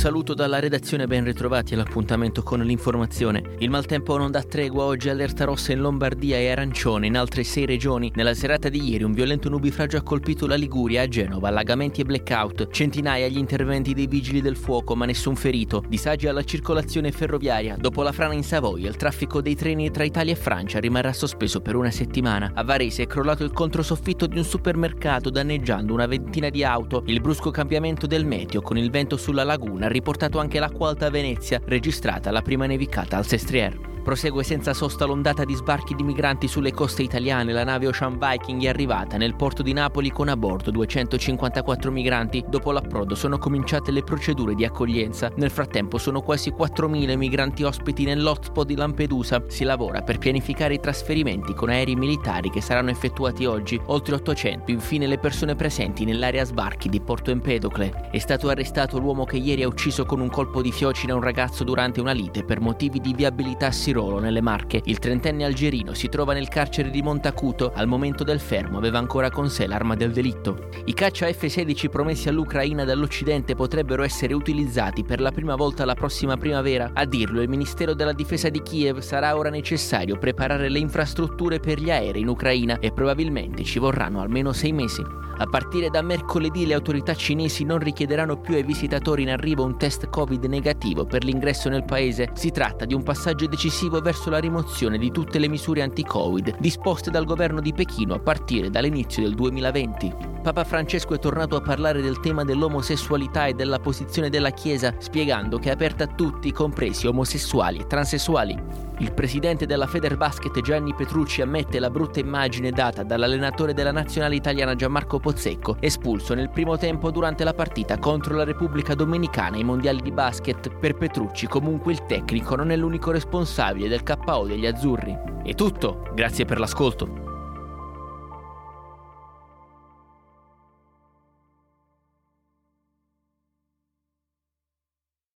Saluto dalla redazione, ben ritrovati all'appuntamento con l'informazione. Il maltempo non dà tregua, oggi allerta rossa in Lombardia e arancione in altre sei regioni. Nella serata di ieri un violento nubifragio ha colpito la Liguria, a Genova, allagamenti e blackout, centinaia gli interventi dei vigili del fuoco ma nessun ferito, disagi alla circolazione ferroviaria. Dopo la frana in Savoia il traffico dei treni tra Italia e Francia rimarrà sospeso per una settimana. A Varese è crollato il controsoffitto di un supermercato danneggiando una ventina di auto. Il brusco cambiamento del meteo con il vento sulla laguna riportato anche l'acqua alta a Venezia, registrata la prima nevicata al Sestriere. Prosegue senza sosta l'ondata di sbarchi di migranti sulle coste italiane. La nave Ocean Viking è arrivata nel porto di Napoli con a bordo 254 migranti. Dopo l'approdo sono cominciate le procedure di accoglienza. Nel frattempo sono quasi 4.000 migranti ospiti nell'hotspot di Lampedusa. Si lavora per pianificare i trasferimenti con aerei militari che saranno effettuati oggi. Oltre 800 infine le persone presenti nell'area sbarchi di Porto Empedocle. È stato arrestato l'uomo che ieri ha ucciso con un colpo di fiocina un ragazzo durante una lite per motivi di viabilità a Sirolo, nelle Marche. Il trentenne algerino si trova nel carcere di Montacuto. Al momento del fermo aveva ancora con sé l'arma del delitto. I caccia F-16 promessi all'Ucraina dall'Occidente potrebbero essere utilizzati per la prima volta la prossima primavera. A dirlo il Ministero della Difesa di Kiev sarà ora necessario preparare le infrastrutture per gli aerei in Ucraina e probabilmente ci vorranno almeno sei mesi. A partire da mercoledì le autorità cinesi non richiederanno più ai visitatori in arrivo un test Covid negativo per l'ingresso nel paese. Si tratta di un passaggio decisivo verso la rimozione di tutte le misure anti-Covid disposte dal governo di Pechino a partire dall'inizio del 2020. Papa Francesco è tornato a parlare del tema dell'omosessualità e della posizione della Chiesa, spiegando che è aperta a tutti, compresi omosessuali e transessuali. Il presidente della Federbasket Gianni Petrucci ammette la brutta immagine data dall'allenatore della nazionale italiana Gianmarco Pozzecco, espulso nel primo tempo durante la partita contro la Repubblica Dominicana ai mondiali di basket. Per Petrucci comunque il tecnico non è l'unico responsabile del KO degli azzurri. È tutto, grazie per l'ascolto.